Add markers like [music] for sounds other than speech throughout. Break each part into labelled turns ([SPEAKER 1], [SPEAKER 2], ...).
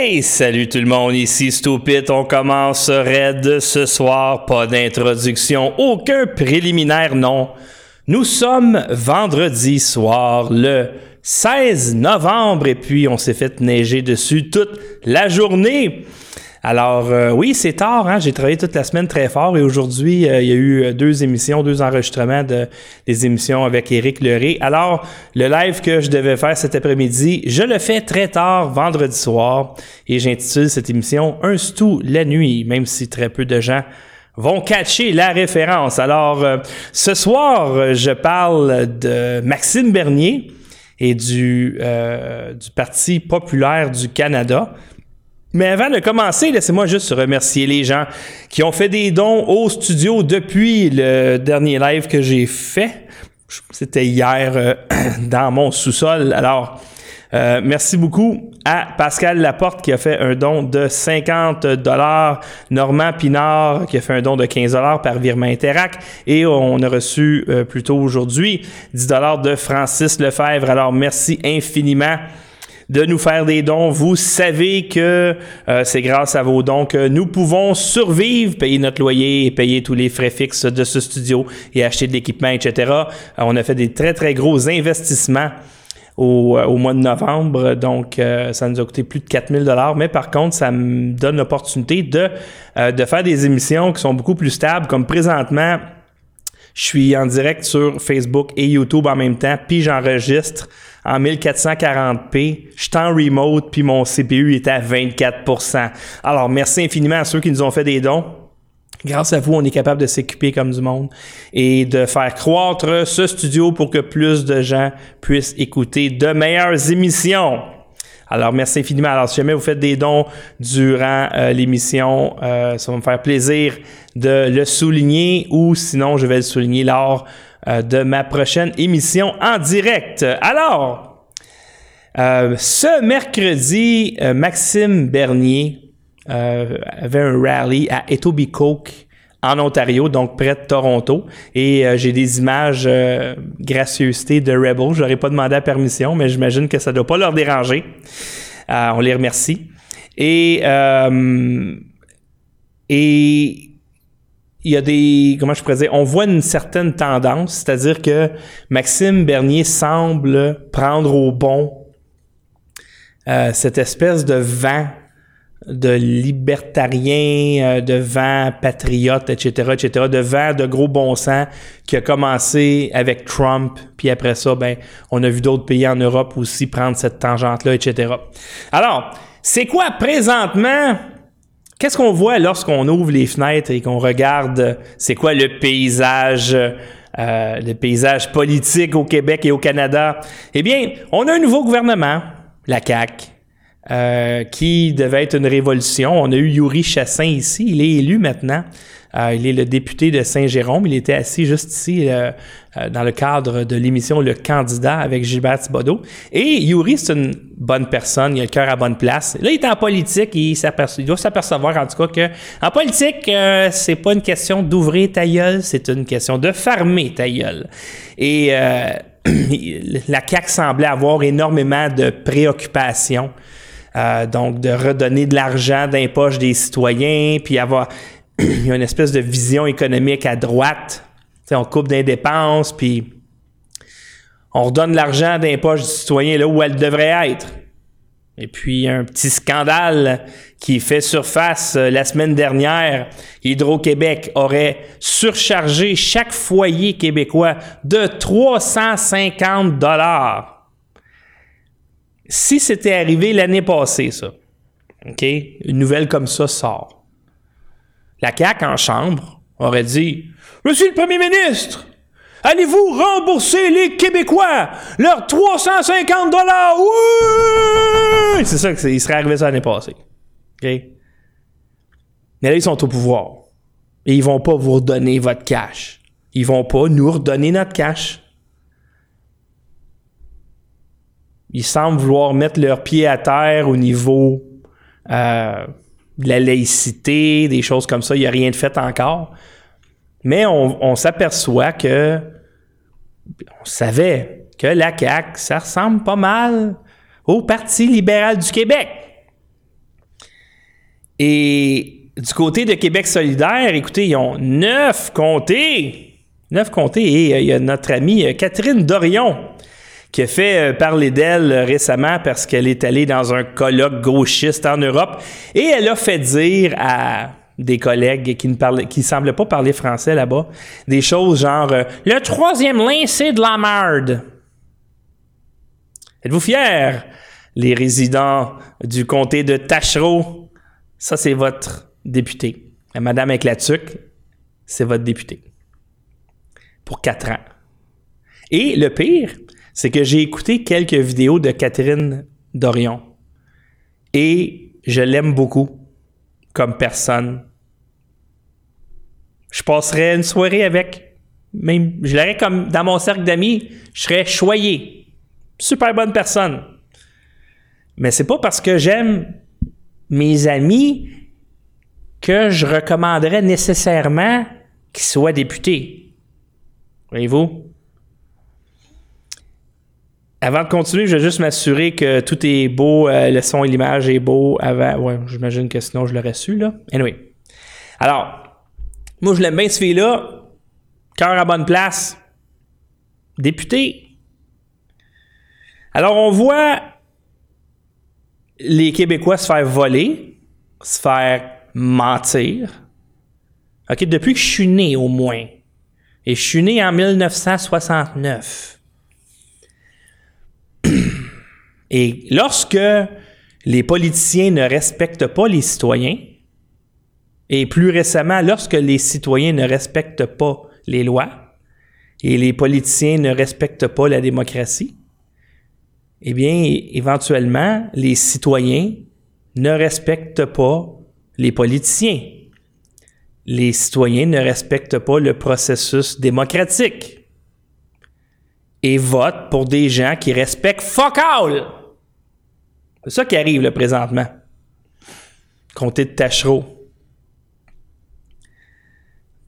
[SPEAKER 1] Hey, salut tout le monde, ici Stupid. On commence raid ce soir. Pas d'introduction, aucun préliminaire, non. Nous sommes vendredi soir, le 16 novembre, et puis on s'est fait neiger dessus toute la journée. Alors euh, oui, c'est tard, hein? j'ai travaillé toute la semaine très fort et aujourd'hui, euh, il y a eu deux émissions, deux enregistrements de, des émissions avec Éric Leray. Alors, le live que je devais faire cet après-midi, je le fais très tard, vendredi soir, et j'intitule cette émission Un Stou la nuit, même si très peu de gens vont catcher la référence. Alors, euh, ce soir, je parle de Maxime Bernier et du, du Parti populaire du Canada. Mais avant de commencer, laissez-moi juste remercier les gens qui ont fait des dons au studio depuis le dernier live que j'ai fait. C'était hier euh, [clears throat] dans mon sous-sol. Alors, euh, merci beaucoup à Pascal Laporte qui a fait un don de 50 dollars, Normand Pinard qui a fait un don de 15 dollars par virement Interac et on a reçu euh, plus tôt aujourd'hui 10 dollars de Francis Lefebvre. Alors merci infiniment de nous faire des dons. Vous savez que euh, c'est grâce à vos dons que nous pouvons survivre, payer notre loyer et payer tous les frais fixes de ce studio et acheter de l'équipement, etc. Euh, on a fait des très, très gros investissements. Au, euh, au, mois de novembre. Donc, ça nous a coûté plus de 4000 dollars. Mais par contre, ça me donne l'opportunité de, de faire des émissions qui sont beaucoup plus stables, comme présentement. Je suis en direct sur Facebook et YouTube en même temps, puis j'enregistre en 1440p. Je suis en remote, puis mon CPU est à 24% Alors, merci infiniment à ceux qui nous ont fait des dons. Grâce à vous, on est capable de s'équiper comme du monde et de faire croître ce studio pour que plus de gens puissent écouter de meilleures émissions. Alors, merci infiniment. Alors, si jamais vous faites des dons durant euh, l'émission, euh, ça va me faire plaisir de le souligner ou sinon, je vais le souligner lors de ma prochaine émission en direct. Alors, euh, ce mercredi, euh, Maxime Bernier avait un rallye à Etobicoke en Ontario, donc près de Toronto. Et j'ai des images gracieuseté de Rebel. Je n'aurais pas demandé la permission, mais j'imagine que ça ne doit pas leur déranger. on les remercie. Et, et il y a des, comment je pourrais dire, on voit une certaine tendance, c'est-à-dire que Maxime Bernier semble prendre au bon euh, cette espèce de vent de libertarien, euh, de vent patriote, etc., etc., de vent de gros bon sens qui a commencé avec Trump, puis après ça, ben, on a vu d'autres pays en Europe aussi prendre cette tangente-là, etc. Alors, c'est quoi présentement Qu'est-ce qu'on voit lorsqu'on ouvre les fenêtres et qu'on regarde c'est quoi le paysage, euh, le paysage politique au Québec et au Canada? Eh bien, on a un nouveau gouvernement, la CAQ, euh, qui devait être une révolution. On a eu Yuri Chassin ici, il est élu maintenant. Euh, il est le député de Saint-Jérôme. Il était assis juste ici euh, euh, dans le cadre de l'émission Le Candidat avec Gilbert Thibodeau. Et Yuri, c'est une bonne personne. Il a le cœur à bonne place. Là, il est en politique. il, doit s'apercevoir, en tout cas, que en politique, c'est pas une question d'ouvrir ta gueule, c'est une question de farmer ta gueule. Et [clears throat] la CAQ semblait avoir énormément de préoccupations. donc, de redonner de l'argent d'un poche des citoyens, puis avoir il y a une espèce de vision économique à droite. on coupe des dépenses, puis on redonne l'argent d'un poche du citoyen là où elle devrait être. Et puis, un petit scandale qui fait surface euh, la semaine dernière. Hydro-Québec aurait surchargé chaque foyer québécois de 350 dollars. Si c'était arrivé l'année passée, ça, OK? Une nouvelle comme ça sort. La CAQ en chambre aurait dit Monsieur le Premier ministre, allez-vous rembourser les Québécois leurs 350 dollars Oui C'est ça qu'il serait arrivé ça l'année passée. Mais là, ils sont au pouvoir. Et ils vont pas vous redonner votre cash. Ils vont pas nous redonner notre cash. Ils semblent vouloir mettre leurs pieds à terre au niveau euh, de la laïcité, des choses comme ça. Il n'y a rien de fait encore. Mais on, s'aperçoit que on savait que la CAQ, ça ressemble pas mal au Parti libéral du Québec. Et du côté de Québec solidaire, écoutez, ils ont neuf comtés. Neuf comtés. Et euh, il y a notre amie euh, Catherine Dorion qui a fait euh, parler d'elle récemment parce qu'elle est allée dans un colloque gauchiste en Europe et elle a fait dire à des collègues qui ne parlaient, qui semblaient pas parler français là-bas, des choses genre le troisième lin c'est de la merde. Êtes-vous fiers, les résidents du comté de Tachereau? Ça, c'est votre député. Madame Éclatuc, c'est votre député. Pour quatre ans. Et le pire, c'est que j'ai écouté quelques vidéos de Catherine Dorion. Et je l'aime beaucoup comme personne. Je passerais une soirée avec. Même, je l'aurais comme dans mon cercle d'amis, je serais choyé super bonne personne. Mais c'est pas parce que j'aime mes amis que je recommanderais nécessairement qu'ils soient députés. Voyez-vous? Avant de continuer, je vais juste m'assurer que tout est beau, euh, le son et l'image est beau avant. Ouais, j'imagine que sinon je l'aurais su, là. Anyway. Alors, moi, je l'aime bien ce fille-là. Cœur à bonne place. Député. Alors, on voit les Québécois se faire voler, se faire mentir. OK, depuis que je suis né, au moins. Et je suis né en 1969. Et lorsque les politiciens ne respectent pas les citoyens, et plus récemment, lorsque les citoyens ne respectent pas les lois, et les politiciens ne respectent pas la démocratie, eh bien, éventuellement, les citoyens ne respectent pas les politiciens. Les citoyens ne respectent pas le processus démocratique et votent pour des gens qui respectent fuck all. C'est ça qui arrive là, présentement. Comté de Tachereau.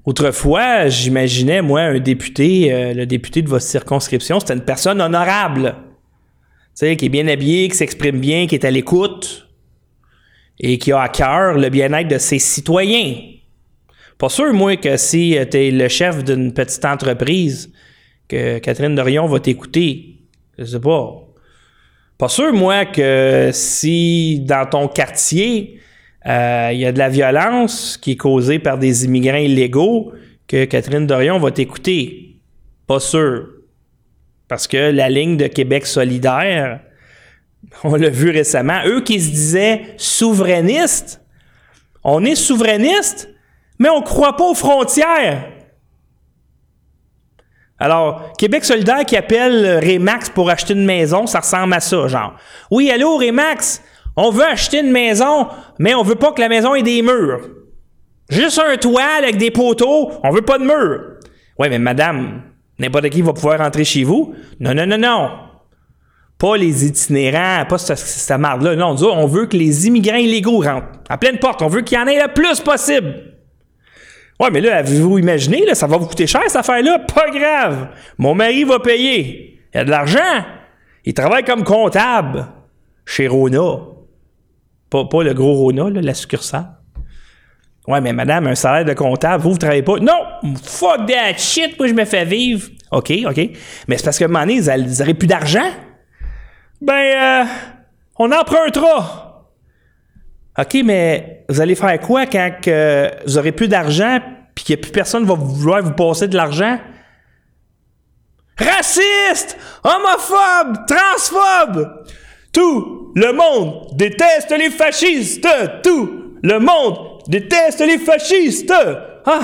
[SPEAKER 1] Autrefois, j'imaginais, moi, un député, euh, le député de votre circonscription, c'était une personne honorable qui est bien habillé, qui s'exprime bien, qui est à l'écoute et qui a à cœur le bien-être de ses citoyens. Pas sûr, moi, que si tu es le chef d'une petite entreprise, que Catherine Dorion va t'écouter. Je sais pas. Pas sûr, moi, que si dans ton quartier, euh, il y a de la violence qui est causée par des immigrants illégaux, que Catherine Dorion va t'écouter. Pas sûr. Parce que la ligne de Québec solidaire, [laughs] on l'a vu récemment, eux qui se disaient souverainistes, on est souverainiste, mais on ne croit pas aux frontières. Alors, Québec solidaire qui appelle Remax pour acheter une maison, ça ressemble à ça, genre. Oui, allô, Remax, on veut acheter une maison, mais on veut pas que la maison ait des murs. Juste un toit avec des poteaux, on veut pas de murs. Oui, mais madame, N'importe qui va pouvoir rentrer chez vous? Non, non, non, non. Pas les itinérants, pas cette, marde-là. Non, on veut que les immigrants illégaux rentrent. À pleine porte. On veut qu'il y en ait le plus possible. Ouais, mais là, avez-vous imaginé, là, ça va vous coûter cher, cette affaire-là? Pas grave. Mon mari va payer. Il a de l'argent. Il travaille comme comptable chez Rona. Pas, pas le gros Rona, la succursale. Ouais, mais madame, un salaire de comptable, vous, vous travaillez pas? Non! Fuck that shit, moi, je me fais vivre. OK, OK. Mais c'est parce que un moment donné, ils n'auraient plus d'argent? Ben, euh, on empruntera. OK, mais vous allez faire quoi quand vous aurez plus d'argent puis que plus personne va vouloir vous passer de l'argent? Raciste! Homophobe! Transphobe! Tout le monde déteste les fascistes! Tout le monde déteste les fascistes. Ah,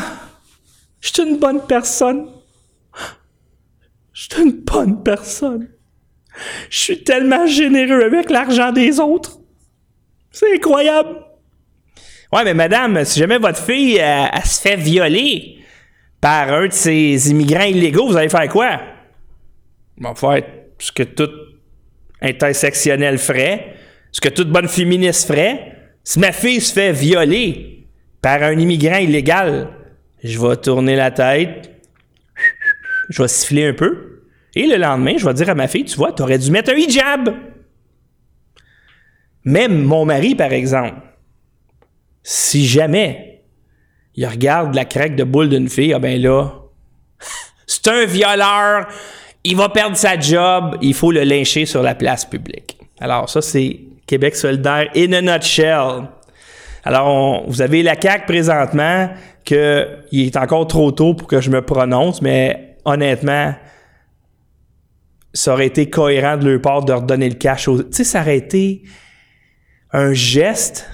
[SPEAKER 1] je suis une bonne personne. Je suis une bonne personne. Je suis tellement généreux avec l'argent des autres. C'est incroyable. Ouais, mais madame, si jamais votre fille euh, se fait violer par un de ces immigrants illégaux, vous allez faire quoi? On va faire ce que tout intersectionnel ferait, ce que toute bonne féministe ferait. Si ma fille se fait violer, par un immigrant illégal, je vais tourner la tête, je vais siffler un peu, et le lendemain, je vais dire à ma fille, tu vois, tu aurais dû mettre un hijab. Même mon mari, par exemple, si jamais il regarde la craque de boule d'une fille, ah ben là, [laughs] c'est un violeur, il va perdre sa job, il faut le lyncher sur la place publique. Alors ça, c'est Québec solidaire in a nutshell. Alors, vous avez la CAQ présentement, qu'il est encore trop tôt pour que je me prononce, mais honnêtement, ça aurait été cohérent de leur part de redonner le cash aux... Tu sais, ça aurait été un geste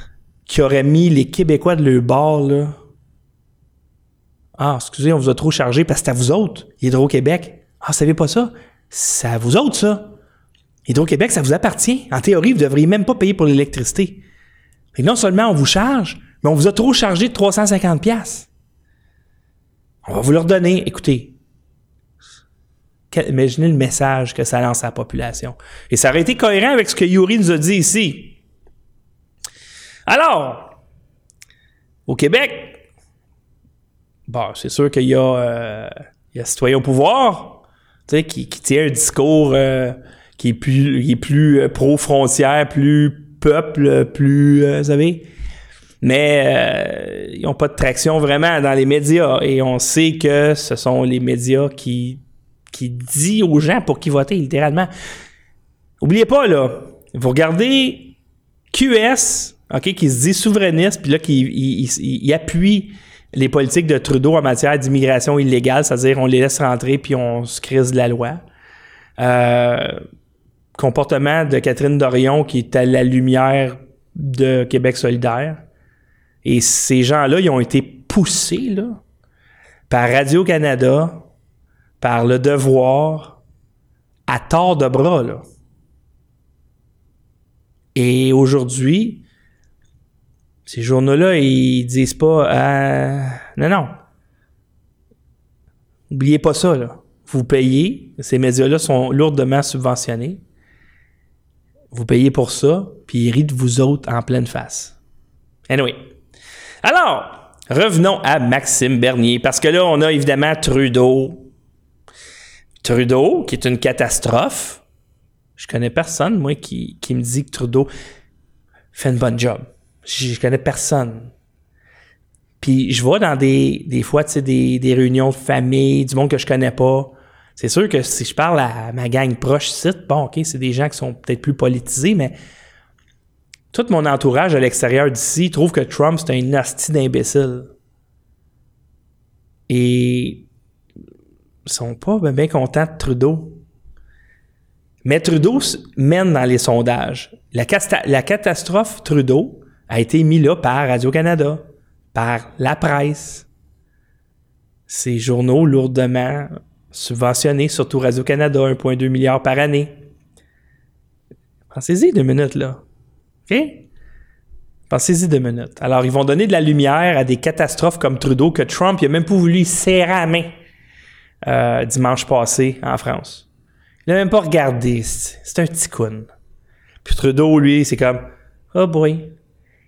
[SPEAKER 1] qui aurait mis les Québécois de leur bord, là. Ah, excusez, on vous a trop chargé parce que c'est à vous autres, Hydro-Québec. Ah, vous savez pas ça? C'est à vous autres, ça. Hydro-Québec, ça vous appartient. En théorie, vous devriez même pas payer pour l'électricité. Et non seulement on vous charge, mais on vous a trop chargé de 350 pièces. On va vous leur donner. Écoutez, imaginez le message que ça lance à la population. Et ça aurait été cohérent avec ce que Yuri nous a dit ici. Alors, au Québec, bon, c'est sûr qu'il y a, euh, y a citoyen au pouvoir, sais, qui, tient un discours euh, qui est plus, qui euh, pro-frontière, plus peuple, plus, vous savez. Mais ils n'ont pas de traction vraiment dans les médias. Et on sait que ce sont les médias qui, qui disent aux gens pour qui voter, littéralement. Oubliez pas, là, vous regardez QS, OK, qui se dit souverainiste, puis là, qui appuie les politiques de Trudeau en matière d'immigration illégale, c'est-à-dire on les laisse rentrer puis on se crise de la loi. Euh, comportement de Catherine Dorion qui est à la lumière de Québec solidaire. Et ces gens-là, ils ont été poussés là, par Radio-Canada, par Le Devoir, à tort de bras. Là. Et aujourd'hui, ces journaux-là, ils disent pas euh, Non, non. N'oubliez pas ça, là. Vous payez, ces médias-là sont lourdement subventionnés. Vous payez pour ça, puis ils rient de vous autres en pleine face. Anyway. Alors, revenons à Maxime Bernier, parce que là, on a évidemment Trudeau. Trudeau, qui est une catastrophe. Je connais personne, moi, qui, qui me dit que Trudeau fait une bonne job. Je, connais personne. Puis je vois dans des, des fois, tu sais, des, des réunions de famille, du monde que je connais pas. C'est sûr que si je parle à ma gang proche site, bon, OK, c'est des gens qui sont peut-être plus politisés, mais tout mon entourage à l'extérieur d'ici trouve que Trump, c'est un nasty d'imbécile. Et ils sont pas bien contents de Trudeau. Mais Trudeau mène dans les sondages. La catastrophe Trudeau, a été mis là par Radio-Canada, par la presse. Ces journaux lourdement subventionnés, surtout Radio-Canada, 1,2 milliard par année. Pensez-y deux minutes, là. OK? Pensez-y deux minutes. Alors, ils vont donner de la lumière à des catastrophes comme Trudeau, que Trump, il a même pas voulu serrer la main euh, dimanche passé en France. Il n'a même pas regardé. C'est un petit. Puis Trudeau, lui, c'est comme, oh boy,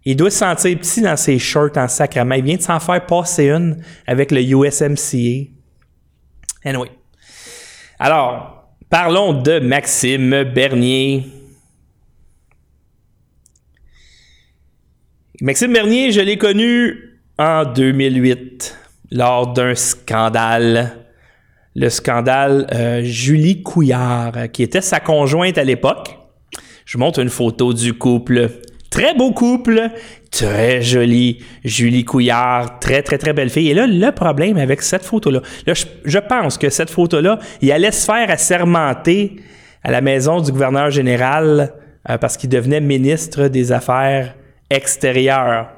[SPEAKER 1] il doit se sentir petit dans ses shorts en sacrament. Il vient de s'en faire passer une avec le USMCA. Anyway. Alors, parlons de Maxime Bernier. Maxime Bernier, je l'ai connu en 2008 lors d'un scandale. Le scandale euh, Julie Couillard, qui était sa conjointe à l'époque. Je montre une photo du couple. Très beau couple, très joli. Julie Couillard, très, très, très belle fille. Et là, le problème avec cette photo-là, là, je, pense que cette photo-là, il allait se faire assermenter à la maison du gouverneur général euh, parce qu'il devenait ministre des Affaires extérieures.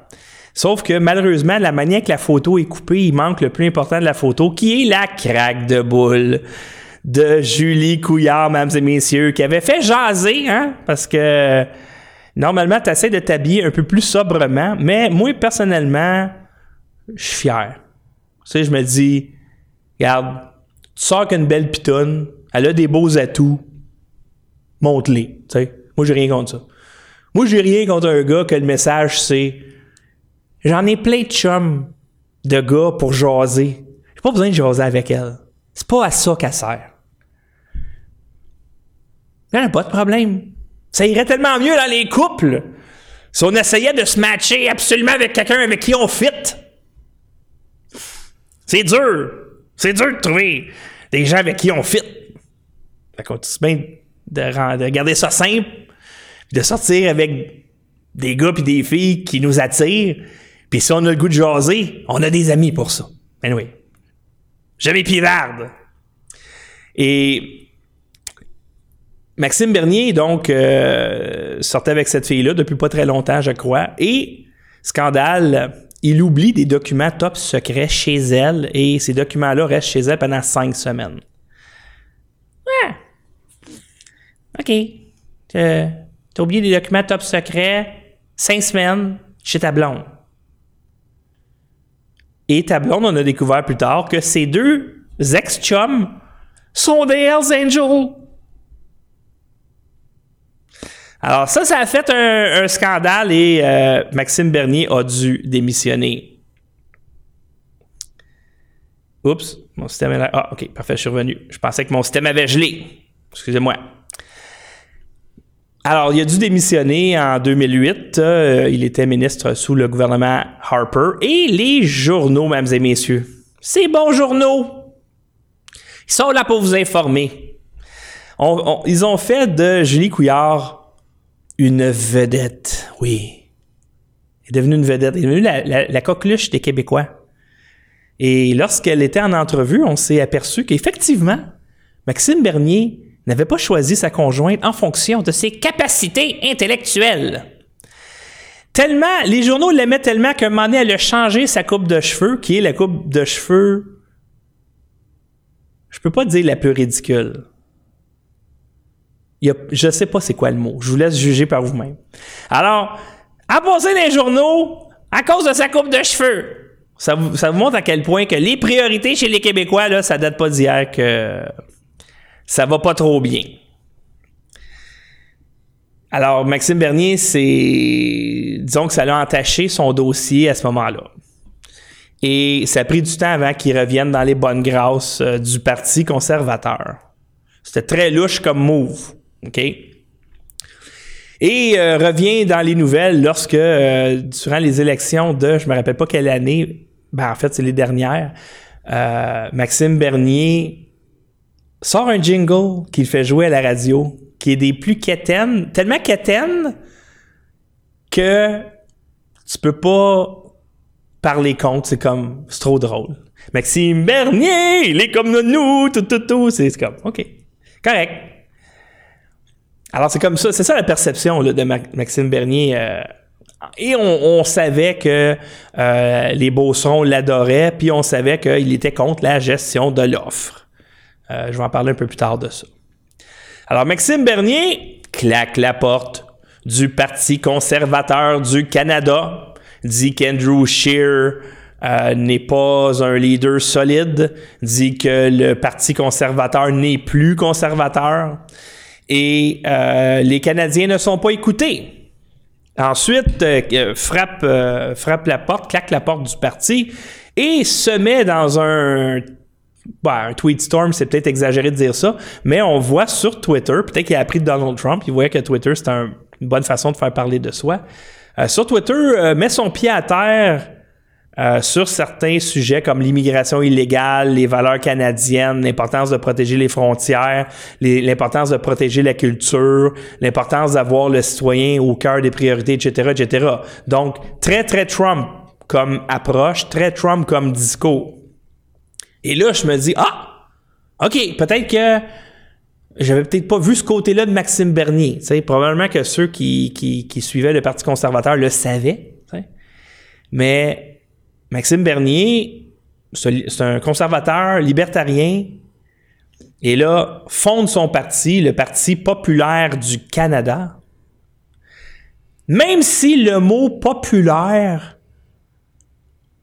[SPEAKER 1] Sauf que malheureusement, la manière que la photo est coupée, il manque le plus important de la photo, qui est la craque de boule de Julie Couillard, mesdames et messieurs, qui avait fait jaser, hein, parce que Normalement, tu essaies de t'habiller un peu plus sobrement, mais moi, personnellement, je suis fier. Tu sais, je me dis, regarde, tu sors qu'une belle pitonne, elle a des beaux atouts, monte-les. Tu sais, moi, j'ai rien contre ça. Moi, j'ai rien contre un gars que le message, c'est j'en ai plein de chums de gars pour jaser. J'ai pas besoin de jaser avec elle. C'est pas à ça qu'elle sert. Il n'y a pas de problème. Ça irait tellement mieux dans les couples Si on essayait de se matcher absolument avec quelqu'un avec qui on fit, c'est dur. C'est dur de trouver des gens avec qui on fit. Fait qu'on bien de, de garder ça simple, de sortir avec des gars et des filles qui nous attirent. Puis si on a le goût de jaser, on a des amis pour ça. Anyway. Jamais pivarde. Et Maxime Bernier, donc, euh, sortait avec cette fille-là depuis pas très longtemps, je crois. Et, scandale, il oublie des documents top secrets chez elle et ces documents-là restent chez elle pendant cinq semaines. Ouais. OK. T'as oublié des documents top secrets, cinq semaines chez ta blonde. Et ta blonde, on a découvert plus tard que ces deux ex-chums sont des Hells Angels. Alors ça, ça a fait un, scandale et euh, Maxime Bernier a dû démissionner. Oups, mon système est là. Ah, ok, parfait, je suis revenu. Je pensais que mon système avait gelé. Excusez-moi. Alors, il a dû démissionner en 2008. Euh, il était ministre sous le gouvernement Harper. Et les journaux, mesdames et messieurs, ces bons journaux, ils sont là pour vous informer. ils ont fait de Julie Couillard une vedette. Oui. Elle est devenue une vedette. Elle est devenue la, coqueluche des Québécois. Et lorsqu'elle était en entrevue, on s'est aperçu qu'effectivement, Maxime Bernier n'avait pas choisi sa conjointe en fonction de ses capacités intellectuelles. Tellement, les journaux l'aimaient tellement qu'un moment donné, elle a changé sa coupe de cheveux, qui est la coupe de cheveux, je peux pas dire la plus ridicule. Y a, je sais pas c'est quoi le mot. Je vous laisse juger par vous-même. Alors, à poser les journaux à cause de sa coupe de cheveux. Ça vous, ça vous montre à quel point que les priorités chez les Québécois, là, ça date pas d'hier que ça va pas trop bien. Alors, Maxime Bernier, c'est. Disons que ça l'a entaché son dossier à ce moment-là. Et ça a pris du temps avant qu'il revienne dans les bonnes grâces euh, du Parti conservateur. C'était très louche comme move. OK? Et euh, revient dans les nouvelles lorsque, euh, durant les élections de, je me rappelle pas quelle année, ben en fait, c'est les dernières, Maxime Bernier sort un jingle qu'il fait jouer à la radio, qui est des plus quétaines, tellement quétaines que tu peux pas parler contre, c'est comme, c'est trop drôle. Maxime Bernier, il est comme nous, tout, tout, tout, c'est comme, OK, correct. Alors c'est comme ça, c'est ça la perception de Maxime Bernier. Euh, et on, savait que euh, les Beaucerons l'adoraient, puis on savait qu'il était contre la gestion de l'offre. Euh, je vais en parler un peu plus tard de ça. Alors, Maxime Bernier claque la porte du Parti conservateur du Canada, dit qu'Andrew Scheer euh, n'est pas un leader solide, dit que le Parti conservateur n'est plus conservateur et euh, les Canadiens ne sont pas écoutés. Ensuite, frappe, frappe la porte, claque la porte du parti et se met dans un bah, un tweet storm, c'est peut-être exagéré de dire ça, mais on voit sur Twitter, peut-être qu'il a appris de Donald Trump, il voyait que Twitter, c'est une bonne façon de faire parler de soi. Euh, sur Twitter, euh, met son pied à terre euh, sur certains sujets comme l'immigration illégale, les valeurs canadiennes, l'importance de protéger les frontières, l'importance de protéger la culture, l'importance d'avoir le citoyen au cœur des priorités, etc., etc. Donc, très, très Trump comme approche, très Trump comme discours. Et là, je me dis, ah, OK, peut-être que j'avais peut-être pas vu ce côté-là de Maxime Bernier. sais, Probablement que ceux qui, qui, suivaient le Parti conservateur le savaient. Mais Maxime Bernier, c'est un conservateur libertarien. Et là, fonde son parti, le Parti populaire du Canada. Même si le mot populaire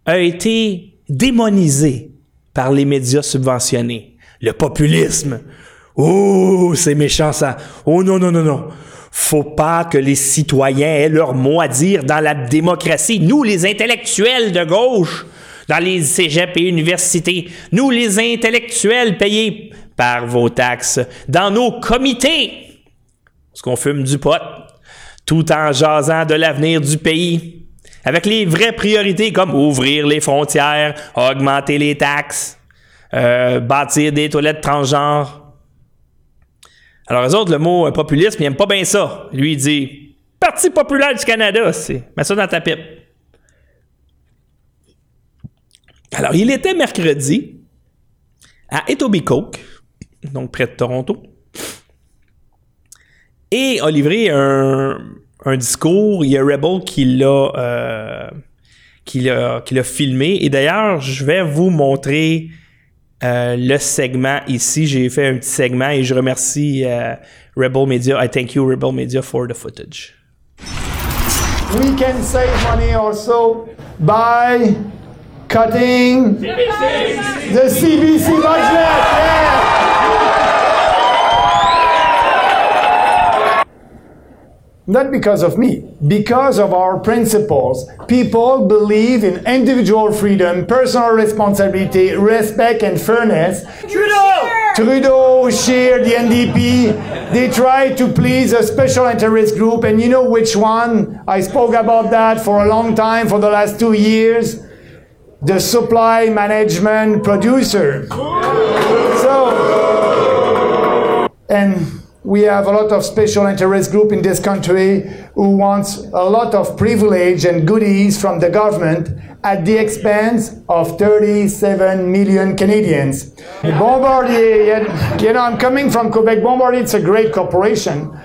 [SPEAKER 1] a été démonisé par les médias subventionnés. Le populisme. Oh, c'est méchant ça. Oh non, non, non, non. Faut pas que les citoyens aient leur mot à dire dans la démocratie. Nous, les intellectuels de gauche, dans les cégeps et universités, nous, les intellectuels payés par vos taxes, dans nos comités, parce qu'on fume du pot, tout en jasant de l'avenir du pays, avec les vraies priorités comme ouvrir les frontières, augmenter les taxes, euh, bâtir des toilettes transgenres. Alors, eux autres, le mot populisme, ils n'aiment pas bien ça. Lui, il dit Parti populaire du Canada, c'est. Mets ça dans ta pipe. Alors, il était mercredi à Etobicoke, donc près de Toronto, et a livré un, discours. Il y a Rebel qui l'a euh, qui l'a filmé. Et d'ailleurs, je vais vous montrer euh, le segment ici. J'ai fait un petit segment et je remercie euh, Rebel Media. I thank you, Rebel Media, for the footage.
[SPEAKER 2] We can save money also by cutting CBC. the CBC budget. Yeah. Not because of me, because of our principles. People believe in individual freedom, personal responsibility, respect, and fairness. Trudeau! Trudeau, Scheer, the NDP, they try to please a special interest group, and you know which one? I spoke about that for a long time, for the last two years. The supply management producer. So, and we have a lot of special interest group in this country who wants a lot of privilege and goodies from the government at the expense of 37 million Canadians. Bombardier, you know, I'm coming from Quebec. Bombardier, it's a great corporation.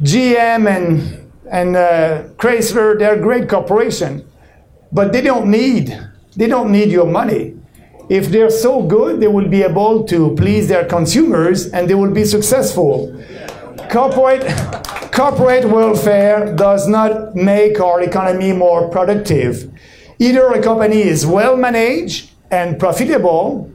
[SPEAKER 2] GM and, and uh, Chrysler, they're great corporation. But they don't need, they don't need your money. If they're so good, they will be able to please their consumers and they will be successful. Corporate, corporate welfare does not make our economy more productive. Either a company is well managed and profitable,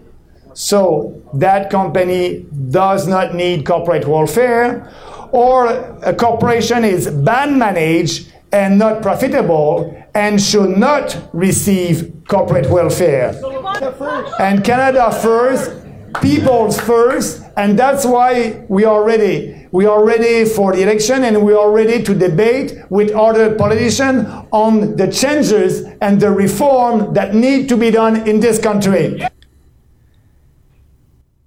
[SPEAKER 2] so that company does not need corporate welfare, or a corporation is bad managed and not profitable and should not receive corporate welfare. And Canada first, people's first, and that's why we are ready. We are ready for the election and we are ready to debate with other politicians on the changes and the reform that need to be done in this country.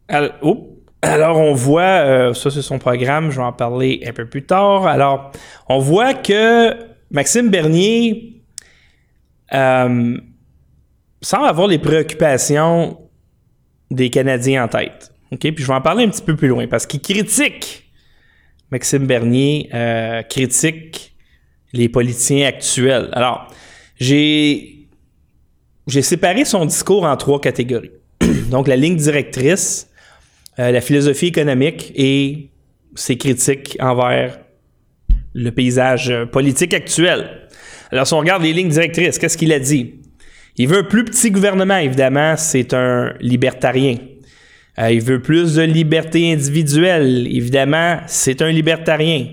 [SPEAKER 1] Alors, Alors, on voit, euh, ça c'est son programme, je vais en parler un peu plus tard. Alors, on voit que Maxime Bernier euh, semble avoir les préoccupations des Canadiens en tête. OK? Puis je vais en parler un petit peu plus loin parce qu'il critique Maxime Bernier euh, critique les politiciens actuels. Alors, j'ai j'ai séparé son discours en trois catégories. [clears throat] Donc, la ligne directrice, euh, la philosophie économique et ses critiques envers le paysage politique actuel. Alors, si on regarde les lignes directrices, qu'est-ce qu'il a dit? Il veut un plus petit gouvernement, évidemment, c'est un libertarien. Euh, il veut plus de liberté individuelle. Évidemment, c'est un libertarien.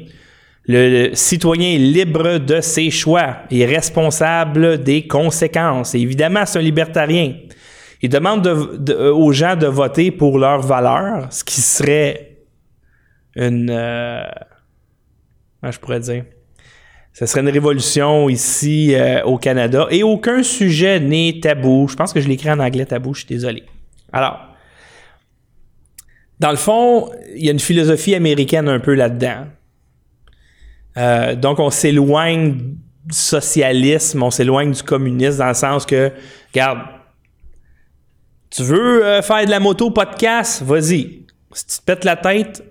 [SPEAKER 1] Le, citoyen est libre de ses choix et responsable des conséquences. évidemment, c'est un libertarien. Il demande euh, aux gens de voter pour leurs valeurs, ce qui serait une... Euh, je pourrais dire? Ce serait une révolution ici au Canada. Et aucun sujet n'est tabou. Je pense que je l'écris en anglais tabou, je suis désolé. Alors, dans le fond, il y a une philosophie américaine un peu là-dedans. Euh, donc, on s'éloigne du socialisme, on s'éloigne du communisme dans le sens que, regarde, tu veux euh, faire de la moto podcast, vas-y. Si tu te pètes la tête,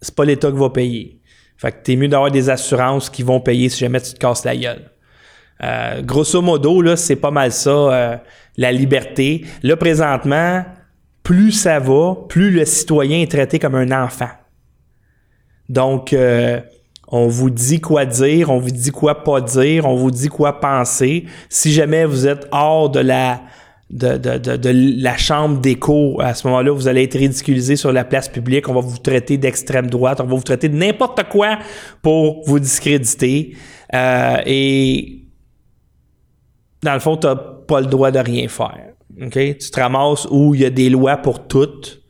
[SPEAKER 1] c'est pas l'État qui va payer. Fait que t'es mieux d'avoir des assurances qui vont payer si jamais tu te casses la gueule. Euh, grosso modo, là, c'est pas mal ça, la liberté. Là, présentement, plus ça va, plus le citoyen est traité comme un enfant. Donc, euh, on vous dit quoi dire, on vous dit quoi pas dire, on vous dit quoi penser. Si jamais vous êtes hors de la de, de, la chambre d'écho, à ce moment-là, vous allez être ridiculisé sur la place publique. On va vous traiter d'extrême droite, on va vous traiter de n'importe quoi pour vous discréditer. Euh, et dans le fond, tu n'as pas le droit de rien faire. Tu te ramasses où il y a des lois pour toutes,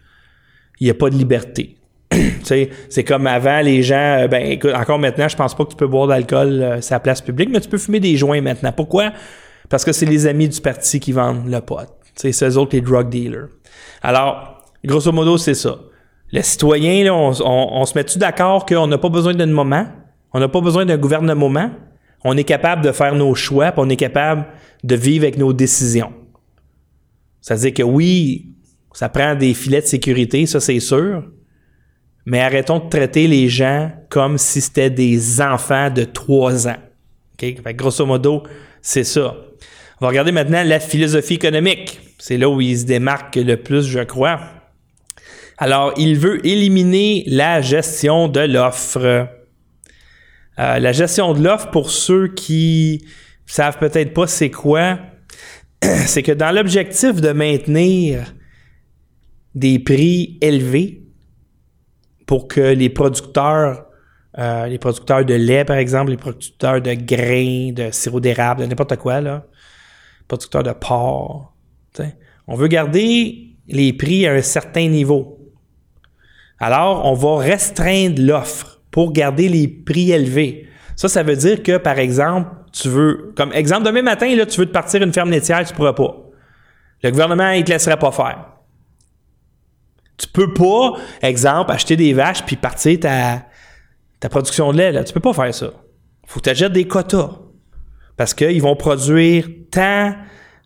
[SPEAKER 1] il n'y a pas de liberté. [clears throat] c'est comme avant, les gens, euh, ben écoute, encore maintenant, je pense pas que tu peux boire d'alcool euh, à la place publique, mais tu peux fumer des joints maintenant. Pourquoi? Parce que c'est les amis du parti qui vendent le pot. C'est eux autres les drug dealers. Alors, grosso modo, c'est ça. Les citoyens, là, on, on, se met-tu d'accord qu'on n'a pas besoin d'un moment? On n'a pas besoin d'un gouvernement? On est capable de faire nos choix, puis on est capable de vivre avec nos décisions. C'est-à-dire que oui, ça prend des filets de sécurité, ça c'est sûr, mais arrêtons de traiter les gens comme si c'était des enfants de 3 ans. grosso modo, c'est ça. On va regarder maintenant la philosophie économique. C'est là où il se démarque le plus, je crois. Alors, il veut éliminer la gestion de l'offre. Euh, la gestion de l'offre, pour ceux qui savent peut-être pas c'est quoi, [clears throat] c'est que dans l'objectif de maintenir des prix élevés pour que les producteurs, euh, les producteurs de lait, par exemple, les producteurs de grains, de sirop d'érable, de n'importe quoi, producteurs de porc, on veut garder les prix à un certain niveau. Alors, on va restreindre l'offre pour garder les prix élevés. Ça, ça veut dire que, par exemple, tu veux, comme exemple, demain matin, là, tu veux te partir une ferme laitière, tu ne pourras pas. Le gouvernement, il te laisserait pas faire. Tu peux pas, exemple, acheter des vaches puis partir ta, ta production de lait. Là. Tu peux pas faire ça. faut que tu achètes des quotas. Parce qu'ils vont produire tant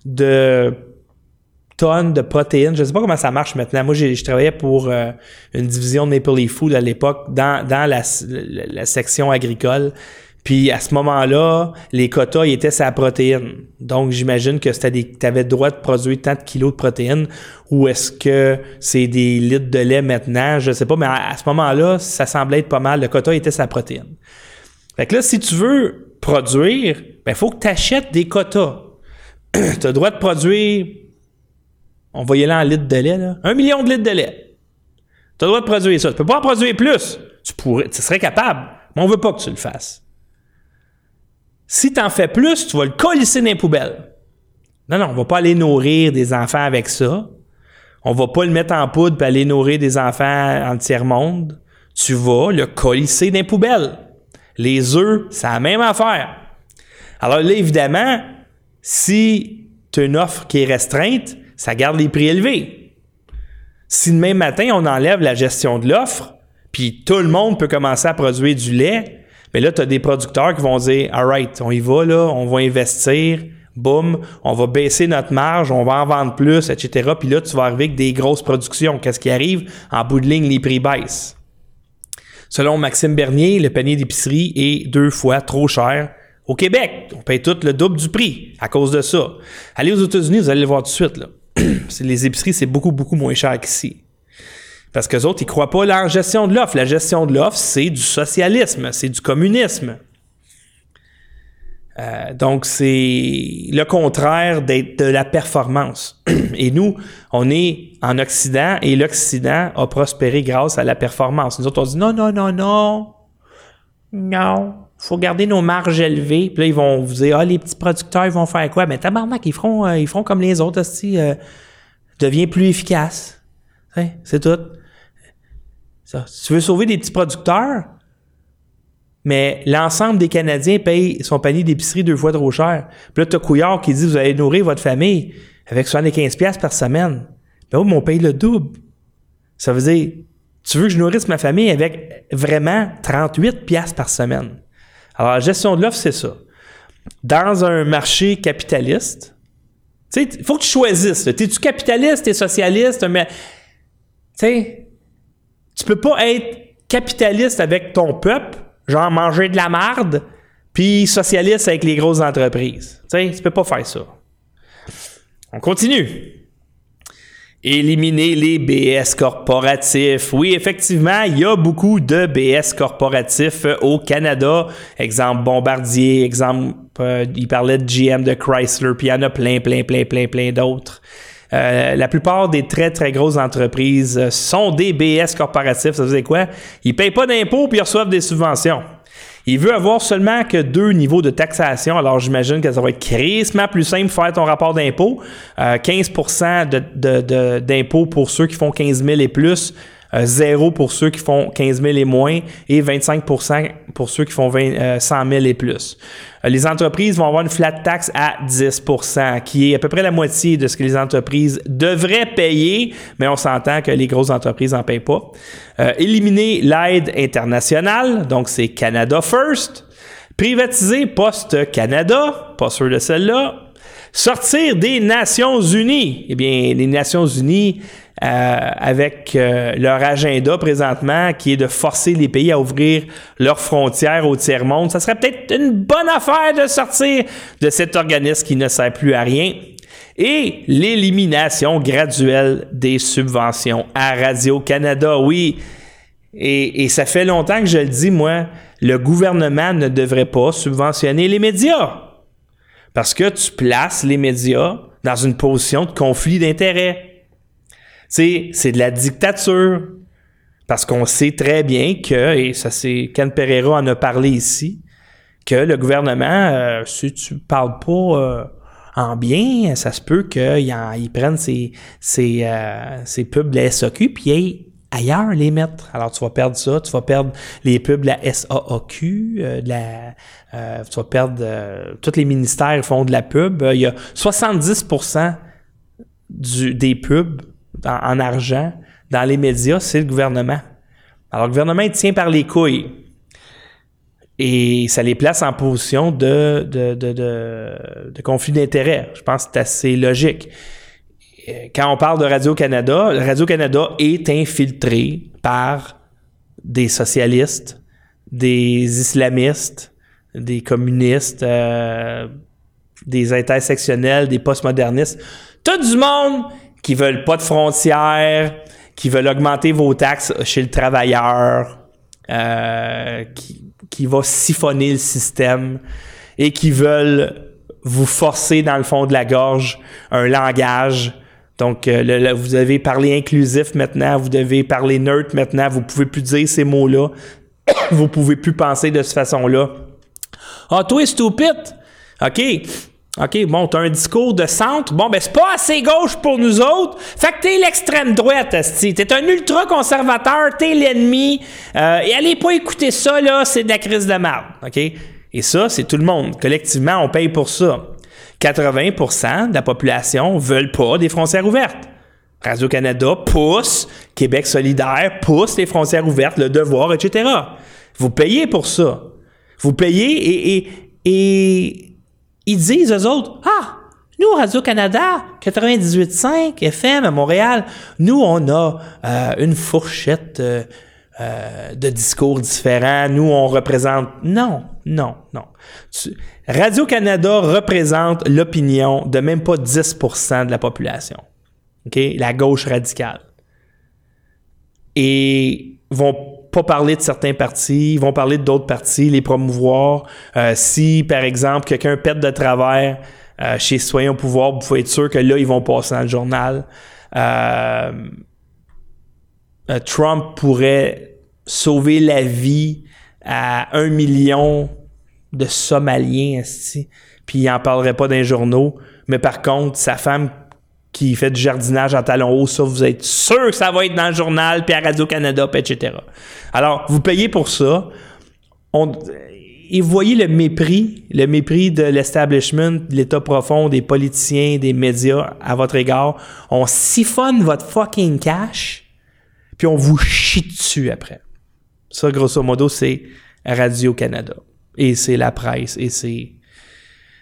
[SPEAKER 1] de tonnes de protéines. Je ne sais pas comment ça marche maintenant. Moi, je travaillais pour euh, une division de Maple Leaf Food à l'époque dans, dans la, section agricole. Puis à ce moment-là, les quotas étaient sa protéine. Donc j'imagine que tu avais le droit de produire tant de kilos de protéines ou est-ce que c'est des litres de lait maintenant, je sais pas, mais à, ce moment-là, ça semblait être pas mal. Le quota était sa protéine. Fait que là, si tu veux produire, ben il faut que tu achètes des quotas. [clears throat] tu as le droit de produire, on va y aller en litres de lait, là, un million de litres de lait. Tu as le droit de produire ça. Tu peux pas en produire plus. Tu pourrais, tu serais capable, mais on veut pas que tu le fasses. Si tu en fais plus, tu vas le colisser dans les poubelles. Non, non, on va pas aller nourrir des enfants avec ça. On va pas le mettre en poudre pour aller nourrir des enfants en tiers-monde. Tu vas le colisser dans les poubelles. Les œufs, c'est la même affaire. Alors là, évidemment, si tu as une offre qui est restreinte, ça garde les prix élevés. Si demain matin, on enlève la gestion de l'offre, puis tout le monde peut commencer à produire du lait, mais là, tu as des producteurs qui vont dire All right, on y va, là, on va investir, boum, on va baisser notre marge, on va en vendre plus, etc. Puis là, tu vas arriver avec des grosses productions. Qu'est-ce qui arrive? En bout de ligne, les prix baissent. Selon Maxime Bernier, le panier d'épicerie est deux fois trop cher au Québec. On paye tout le double du prix à cause de ça. Allez aux États-Unis, vous allez le voir tout de suite. Là. [clears throat] les épiceries, c'est beaucoup, beaucoup moins cher qu'ici. Parce que autres, ils croient pas la gestion de l'offre. La gestion de l'offre, c'est du socialisme, c'est du communisme. Euh, donc, c'est le contraire de la performance. [clears throat] Et nous, on est en Occident et l'Occident a prospéré grâce à la performance. Nous autres, on dit non, non, non, non, non, faut garder nos marges élevées. Puis là, ils vont vous dire, ah, les petits producteurs, ils vont faire quoi? Mais tabarnak, ils feront, euh, ils comme les autres, aussi, euh, deviens plus efficace. C'est tout. Si tu veux sauver des petits producteurs, mais l'ensemble des Canadiens payent son panier d'épicerie deux fois trop cher. Puis là, tu as Couillard qui dit vous allez nourrir votre famille avec 75$ par semaine. Ben oui, mais on paye le double. Ça veut dire, tu veux que je nourrisse ma famille avec vraiment 38$ par semaine? Alors, la gestion de l'offre, c'est ça. Dans un marché capitaliste, il faut que tu choisisses. T'es-tu capitaliste, t'es socialiste, mais, tu sais, tu peux pas être capitaliste avec ton peuple, genre manger de la marde, puis socialiste avec les grosses entreprises. Tu sais, tu peux pas faire ça. On continue. Éliminer les BS corporatifs. Oui, effectivement, il y a beaucoup de BS corporatifs au Canada. Exemple Bombardier, exemple, euh, il parlait de GM de Chrysler, puis il y en a plein, plein, plein, plein, plein d'autres. Euh, la plupart des très, très grosses entreprises sont des BS corporatifs. Ça veut dire quoi? Ils payent pas d'impôts puis ils reçoivent des subventions. Il veut avoir seulement que deux niveaux de taxation. Alors, j'imagine que ça va être crissement plus simple de faire ton rapport d'impôt. 15% euh, d'impôt pour ceux qui font 15 000 et plus. Euh, zéro pour ceux qui font 15 000 et moins et 25% pour ceux qui font 20, 100 000 et plus. Euh, les entreprises vont avoir une flat tax à 10% qui est à peu près la moitié de ce que les entreprises devraient payer, mais on s'entend que les grosses entreprises n'en payent pas. Euh, éliminer l'aide internationale, donc c'est Canada First. Privatiser Poste Canada, pas sûr de celle-là. Sortir des Nations Unies. Eh bien, les Nations Unies, euh, avec euh, leur agenda présentement, qui est de forcer les pays à ouvrir leurs frontières au tiers-monde, ça serait peut-être une bonne affaire de sortir de cet organisme qui ne sert plus à rien. Et l'élimination graduelle des subventions à Radio-Canada. Oui, et, et, ça fait longtemps que je le dis, moi, le gouvernement ne devrait pas subventionner les médias. Parce que tu places les médias dans une position de conflit d'intérêts. C'est de la dictature. Parce qu'on sait très bien que, et ça c'est Ken Pereira en a parlé ici, que le gouvernement, euh, si tu parles pas euh, en bien, ça se peut qu'ils prennent ces, euh, pubs de la SAQ puis ailleurs les mettre. Alors, tu vas perdre ça, tu vas perdre les pubs de la SAAQ, tu vas perdre... Tous les ministères font de la pub. il y a 70% du, des pubs en, argent dans les médias, c'est le gouvernement. Alors, le gouvernement, il tient par les couilles. Et ça les place en position de, de, conflit d'intérêts. Je pense que c'est assez logique quand on parle de Radio-Canada, Radio-Canada est infiltré par des socialistes, des islamistes, des communistes, euh, des intersectionnels, des postmodernistes. Tout du monde qui veulent pas de frontières, qui veulent augmenter vos taxes chez le travailleur, euh, qui, qui va siphonner le système et qui veulent vous forcer dans le fond de la gorge un langage donc, euh, vous avez parlé inclusif maintenant, vous devez parler neutre maintenant, vous pouvez plus dire ces mots-là, [coughs] vous pouvez plus penser de cette façon-là. Ah, toi, stupide! OK. OK, bon, t'as un discours de centre. Bon, ben, c'est pas assez gauche pour nous autres. Fait que t'es l'extrême droite, Asti. T'es un ultra-conservateur, t'es l'ennemi. Euh, et allez pas écouter ça, là, c'est de la crise de merde. OK? Et ça, c'est tout le monde. Collectivement, on paye pour ça. 80% de la population veulent pas des frontières ouvertes. Radio-Canada pousse, Québec solidaire pousse les frontières ouvertes, le devoir, etc. Vous payez pour ça. Vous payez et, et, ils disent aux autres, ah, nous, Radio-Canada, 98.5 FM à Montréal, nous, on a euh, une fourchette euh, euh, de discours différents. Nous, on représente... Non, non, non. Radio-Canada représente l'opinion de même pas 10% de la population. OK? La gauche radicale. Et vont pas parler de certains partis, ils vont parler d'autres partis, les promouvoir. Euh, si, par exemple, quelqu'un pète de travers euh, chez Soyons pouvoir, vous pouvez être sûr que là, ils vont passer dans le journal. Euh, Trump pourrait sauver la vie à un million de Somaliens, puis il en parlerait pas dans les journaux. Mais par contre, sa femme qui fait du jardinage en talons hauts, ça, vous êtes sûr que ça va être dans le journal, puis à Radio-Canada, etc. Alors, vous payez pour ça. et vous voyez le mépris, le mépris de l'establishment, de l'État profond, des politiciens, des médias à votre égard. On siphonne votre fucking cash, puis on vous chie dessus après. Ça, grosso modo, c'est Radio-Canada et c'est la presse, et c'est...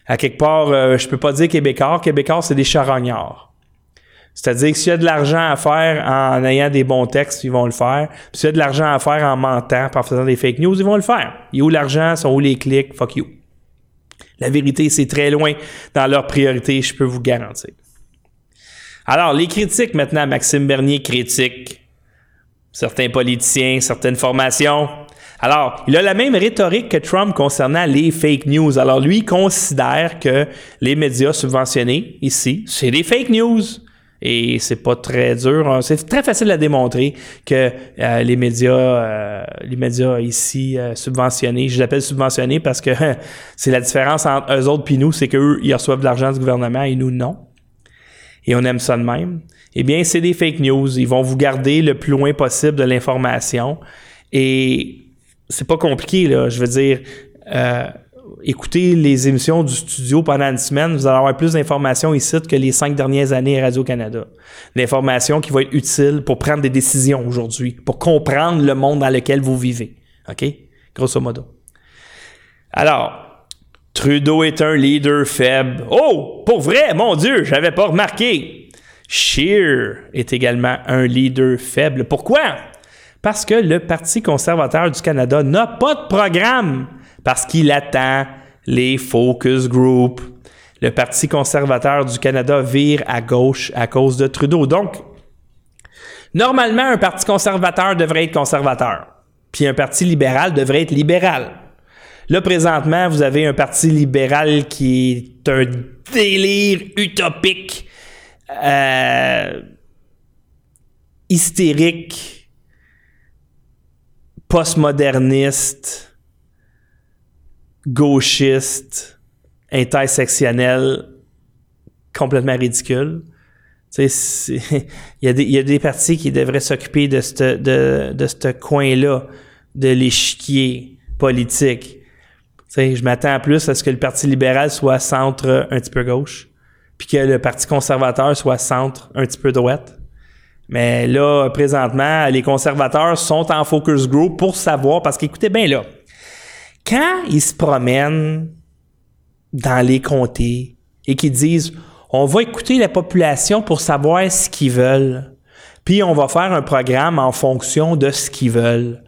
[SPEAKER 1] À quelque part, euh, je peux pas dire québécois. Québécois, c'est des charognards. C'est-à-dire que s'il y a de l'argent à faire en ayant des bons textes, ils vont le faire. Puis s'il y a de l'argent à faire en mentant, en faisant des fake news, ils vont le faire. Et où l'argent, sont où les clics, fuck you. La vérité, c'est très loin dans leurs priorités, je peux vous garantir. Alors, les critiques maintenant, Maxime Bernier critique certains politiciens, certaines formations. Alors, il a la même rhétorique que Trump concernant les fake news. Alors, lui, il considère que les médias subventionnés ici, c'est des fake news. Et c'est pas très dur. Hein. C'est très facile à démontrer que euh, les médias, euh, les médias ici euh, subventionnés, je les appelle subventionnés parce que c'est la différence entre eux autres puis nous, c'est qu'eux, ils reçoivent de l'argent du gouvernement et nous, non. et on aime ça de même, eh bien, c'est des fake news. Ils vont vous garder le plus loin possible de l'information. Et c'est pas compliqué, là. Je veux dire, euh, écoutez les émissions du studio pendant une semaine, vous allez avoir plus d'informations ici que les cinq dernières années à Radio-Canada. L'information qui va être utile pour prendre des décisions aujourd'hui, pour comprendre le monde dans lequel vous vivez. OK? Grosso modo. Alors, Trudeau est un leader faible. Oh, pour vrai, mon Dieu, j'avais pas remarqué. Scheer est également un leader faible. Pourquoi? Parce que le Parti conservateur du Canada n'a pas de programme parce qu'il attend les focus group. Le Parti conservateur du Canada vire à gauche à cause de Trudeau. Donc, normalement, un Parti conservateur devrait être conservateur, puis un Parti libéral devrait être libéral. Là, présentement, vous avez un Parti libéral qui est un délire utopique, euh, hystérique, postmoderniste, gauchiste, intersectionnel, complètement ridicule. [laughs] il, y a des, y a des partis qui devraient s'occuper de ce de, de ce coin-là, de l'échiquier politique. sais, je m'attends plus à ce que le Parti libéral soit centre un petit peu gauche, puis que le Parti conservateur soit centre un petit peu droite. Mais là, présentement, les conservateurs sont en focus group pour savoir, parce qu'écoutez bien là, quand ils se promènent dans les comtés et qu'ils disent on va écouter la population pour savoir ce qu'ils veulent, puis on va faire un programme en fonction de ce qu'ils veulent.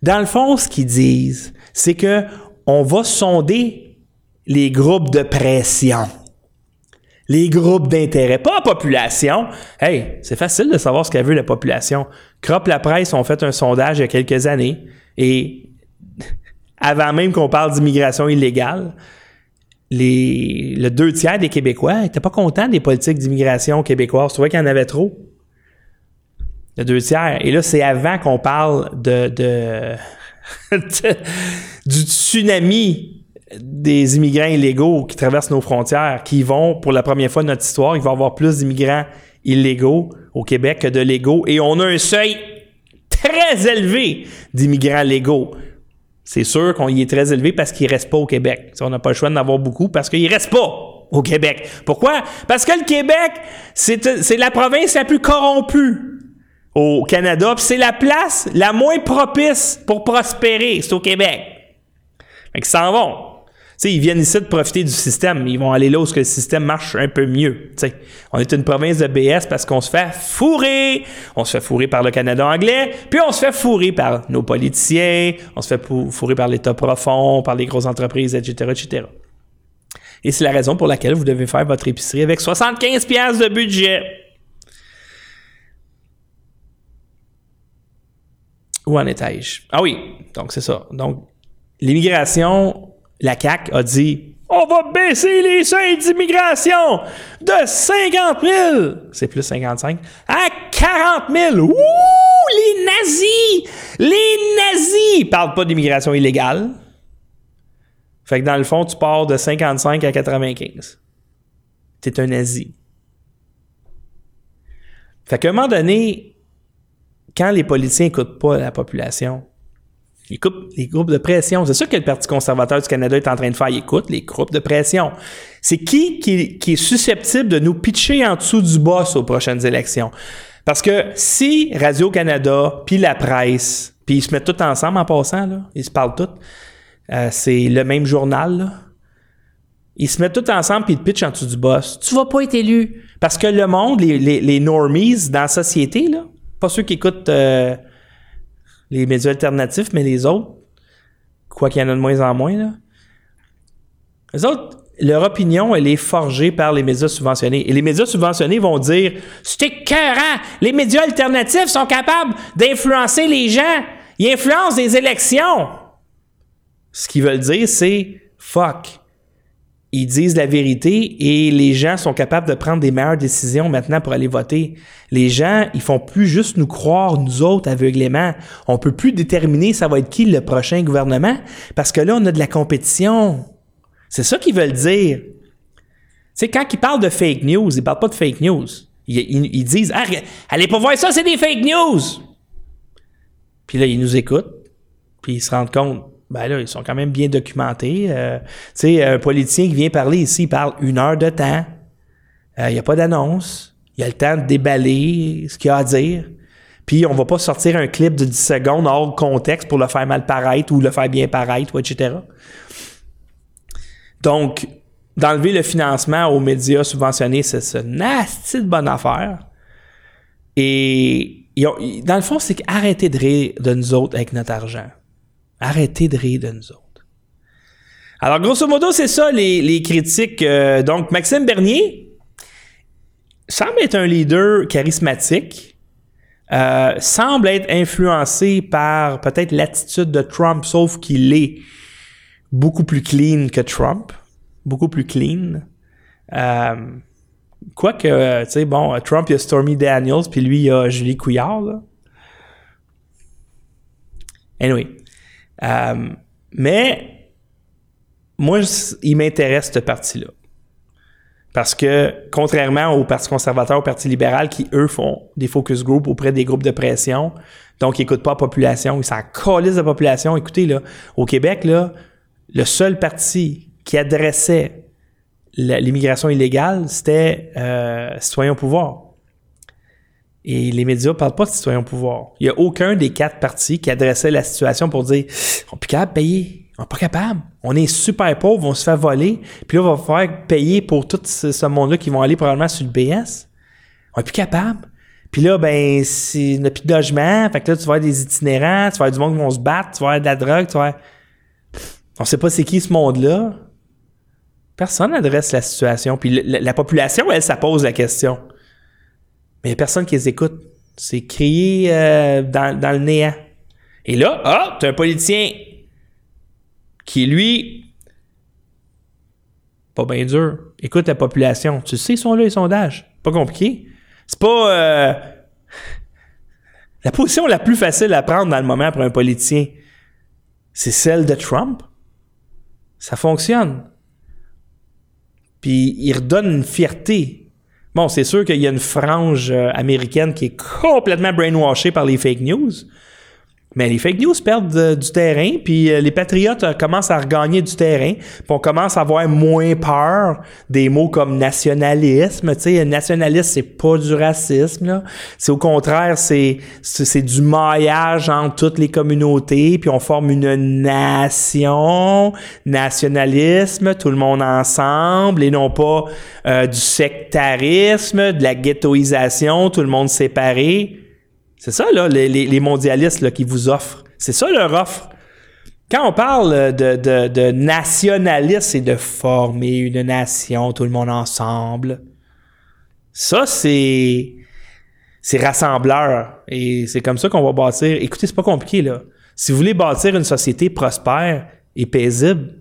[SPEAKER 1] Dans le fond, ce qu'ils disent, c'est que on va sonder les groupes de pression. Les groupes d'intérêt, pas la population. Hey, c'est facile de savoir ce qu'a vu la population. Crop la presse ont fait un sondage il y a quelques années et avant même qu'on parle d'immigration illégale, les, le deux tiers des Québécois n'étaient pas contents des politiques d'immigration québécoises. Tu vois qu'il y en avait trop. Le deux tiers. Et là, c'est avant qu'on parle de, [laughs] de, du tsunami des immigrants illégaux qui traversent nos frontières, qui vont, pour la première fois de notre histoire, il va y avoir plus d'immigrants illégaux au Québec que de légaux. Et on a un seuil très élevé d'immigrants légaux. C'est sûr qu'on y est très élevé parce qu'il reste pas au Québec. on n'a pas le choix d'en avoir beaucoup parce qu'il reste pas au Québec. Pourquoi? Parce que le Québec, c'est la province la plus corrompue au Canada, c'est la place la moins propice pour prospérer, c'est au Québec. Fait qu'ils s'en vont sais, ils viennent ici de profiter du système. Ils vont aller là où le système marche un peu mieux. On est une province de BS parce qu'on se fait fourrer. On se fait fourrer par le Canada anglais, puis on se fait fourrer par nos politiciens, on se fait fourrer par l'État profond, par les grosses entreprises, etc., etc. Et c'est la raison pour laquelle vous devez faire votre épicerie avec 75 pièces de budget. Où en étais-je? Ah oui, donc c'est ça. Donc, l'immigration, la CAQ a dit on va baisser les seuils d'immigration de 50 000, c'est plus 55, à 40 000. Ouh, les nazis! Les nazis! Ils parlent pas d'immigration illégale. Fait que dans le fond, tu pars de 55 à 95. T'es un nazi. Fait qu'à un moment donné, quand les politiciens n'écoutent pas la population, il les groupes de pression. C'est ça que le Parti conservateur du Canada est en train de faire. Écoute les groupes de pression. C'est qui, qui, est susceptible de nous pitcher en dessous du boss aux prochaines élections? Parce que si Radio-Canada, puis la presse, puis ils se mettent tous ensemble en passant, ils se parlent tous, euh, c'est le même journal, là. Ils se mettent tous ensemble puis ils te pitchent en dessous du boss. Tu vas pas être élu. Parce que le monde, les, les, normies dans la société, là, pas ceux qui écoutent euh, les médias alternatifs, mais les autres, quoi qu'il y en a de moins en moins, là, les autres, leur opinion, elle est forgée par les médias subventionnés. Et les médias subventionnés vont dire C'est écœurant! Les médias alternatifs sont capables d'influencer les gens. Ils influencent des élections. Ce qu'ils veulent dire, c'est fuck ils disent la vérité et les gens sont capables de prendre des meilleures décisions maintenant pour aller voter. Les gens, ils font plus juste nous croire, nous autres, aveuglément. On peut plus déterminer ça va être qui le prochain gouvernement parce que là, on a de la compétition. C'est ça qu'ils veulent dire. Sais, quand ils parlent de fake news, ils parlent pas de fake news. Ils, disent ah, allez pas voir ça, c'est des fake news. Puis là, ils nous écoutent, puis ils se rendent compte, ben là, ils sont quand même bien documentés. Euh, tu sais, un politicien qui vient parler ici, il parle une heure de temps. Euh, il n'y a pas d'annonce. Il a le temps de déballer ce qu'il a à dire. Puis on va pas sortir un clip de 10 secondes hors contexte pour le faire mal paraître ou le faire bien paraître, etc. Donc, d'enlever le financement aux médias subventionnés, c'est ce nasty de bonne affaire. Et dans le fond, c'est qu'arrêtez de rire de nous autres avec notre argent. Arrêtez de rire de nous autres. Alors, grosso modo, c'est ça les, critiques. Euh, donc, Maxime Bernier semble être un leader charismatique, euh, semble être influencé par peut-être l'attitude de Trump, sauf qu'il est beaucoup plus clean que Trump, beaucoup plus clean. Euh, Quoique, tu sais, bon, Trump, il y a Stormy Daniels, puis lui, il y a Julie Couillard, là. Anyway. Euh, mais, moi, il m'intéresse ce parti-là. Parce que, contrairement au Parti conservateur, au Parti libéral, qui, eux, font des focus groups auprès des groupes de pression, donc ils n'écoutent pas la population, ils s'en collent la population. Écoutez, là, au Québec, là, le seul parti qui adressait l'immigration illégale, c'était euh, citoyen au pouvoir. Et les médias ne parlent pas de citoyen au pouvoir. Il n'y a aucun des quatre partis qui adressait la situation pour dire on n'est plus capable de payer. On n'est pas capable. On est super pauvres, on se fait voler. Puis là, on va faire payer pour tout ce, monde-là qui vont aller probablement sur le BS. On n'est plus capable. Puis là, ben, c'est n'a plus de logement. Fait que là, tu vas avoir des itinérants, tu vas avoir du monde qui vont se battre, tu vas avoir de la drogue, tu vas On sait pas c'est qui ce monde-là. Personne n'adresse la situation. Puis la, population, elle, ça pose la question. Mais il n'y a personne qui les écoute. C'est crié euh, dans, le néant. Et là, ah, tu as un politicien qui, lui, pas bien dur, écoute la population. Tu sais, ils sont là, les sondages. Pas compliqué. C'est pas. Euh, [laughs] la position la plus facile à prendre dans le moment pour un politicien, c'est celle de Trump. Ça fonctionne. Puis il redonne une fierté. Bon, c'est sûr qu'il y a une frange euh, américaine qui est complètement brainwashée par les fake news. Mais les fake news perdent euh, du terrain, puis euh, les patriotes euh, commencent à regagner du terrain, puis on commence à avoir moins peur des mots comme nationalisme. Tu sais, nationalisme, c'est pas du racisme, C'est au contraire, c'est, c'est du maillage entre toutes les communautés, puis on forme une nation, nationalisme, tout le monde ensemble, et non pas du sectarisme, de la ghettoisation, tout le monde séparé. C'est ça, là, les, mondialistes là, qui vous offrent. C'est ça leur offre. Quand on parle de, de, de nationalisme, de former une nation, tout le monde ensemble. Ça, c'est. C'est rassembleur. Et c'est comme ça qu'on va bâtir. Écoutez, c'est pas compliqué, là. Si vous voulez bâtir une société prospère et paisible,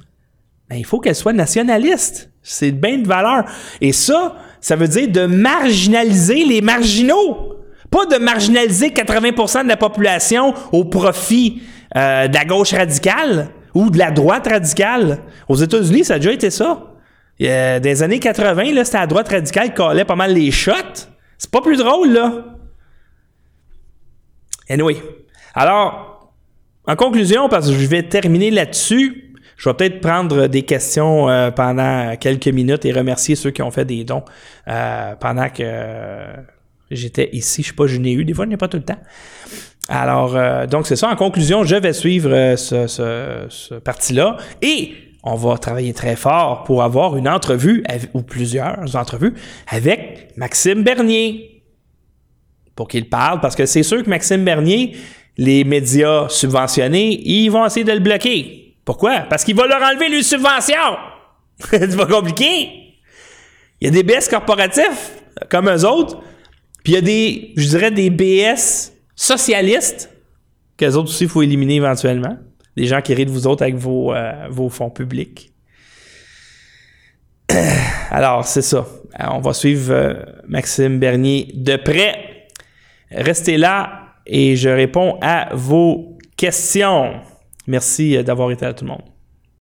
[SPEAKER 1] ben, il faut qu'elle soit nationaliste. C'est bien de valeur. Et ça, ça veut dire de marginaliser les marginaux. Pas de marginaliser 80% de la population au profit euh, de la gauche radicale ou de la droite radicale. Aux États-Unis, ça a déjà été ça. Des années 80, là, c'était la droite radicale qui collait pas mal les shots. C'est pas plus drôle, là. Anyway. Alors, en conclusion, parce que je vais terminer là-dessus, je vais peut-être prendre des questions euh, pendant quelques minutes et remercier ceux qui ont fait des dons euh, pendant que J'étais ici, je sais pas, je n'ai eu, des fois, je n'ai pas tout le temps. Alors, euh, donc c'est ça. En conclusion, je vais suivre euh, ce, parti-là et on va travailler très fort pour avoir une entrevue, ou plusieurs entrevues, avec Maxime Bernier. Pour qu'il parle, parce que c'est sûr que Maxime Bernier, les médias subventionnés, ils vont essayer de le bloquer. Pourquoi? Parce qu'il va leur enlever les subventions. [laughs] c'est pas compliqué. Il y a des baisses corporatifs, comme eux autres, puis il y a des, je dirais, des BS socialistes, qu'eux autres aussi, il faut éliminer éventuellement. Des gens qui rient de vous autres avec vos, euh, vos fonds publics. [clears throat] Alors, c'est ça. on va suivre euh, Maxime Bernier de près. Restez là et je réponds à vos questions. Merci euh, d'avoir été là tout le monde.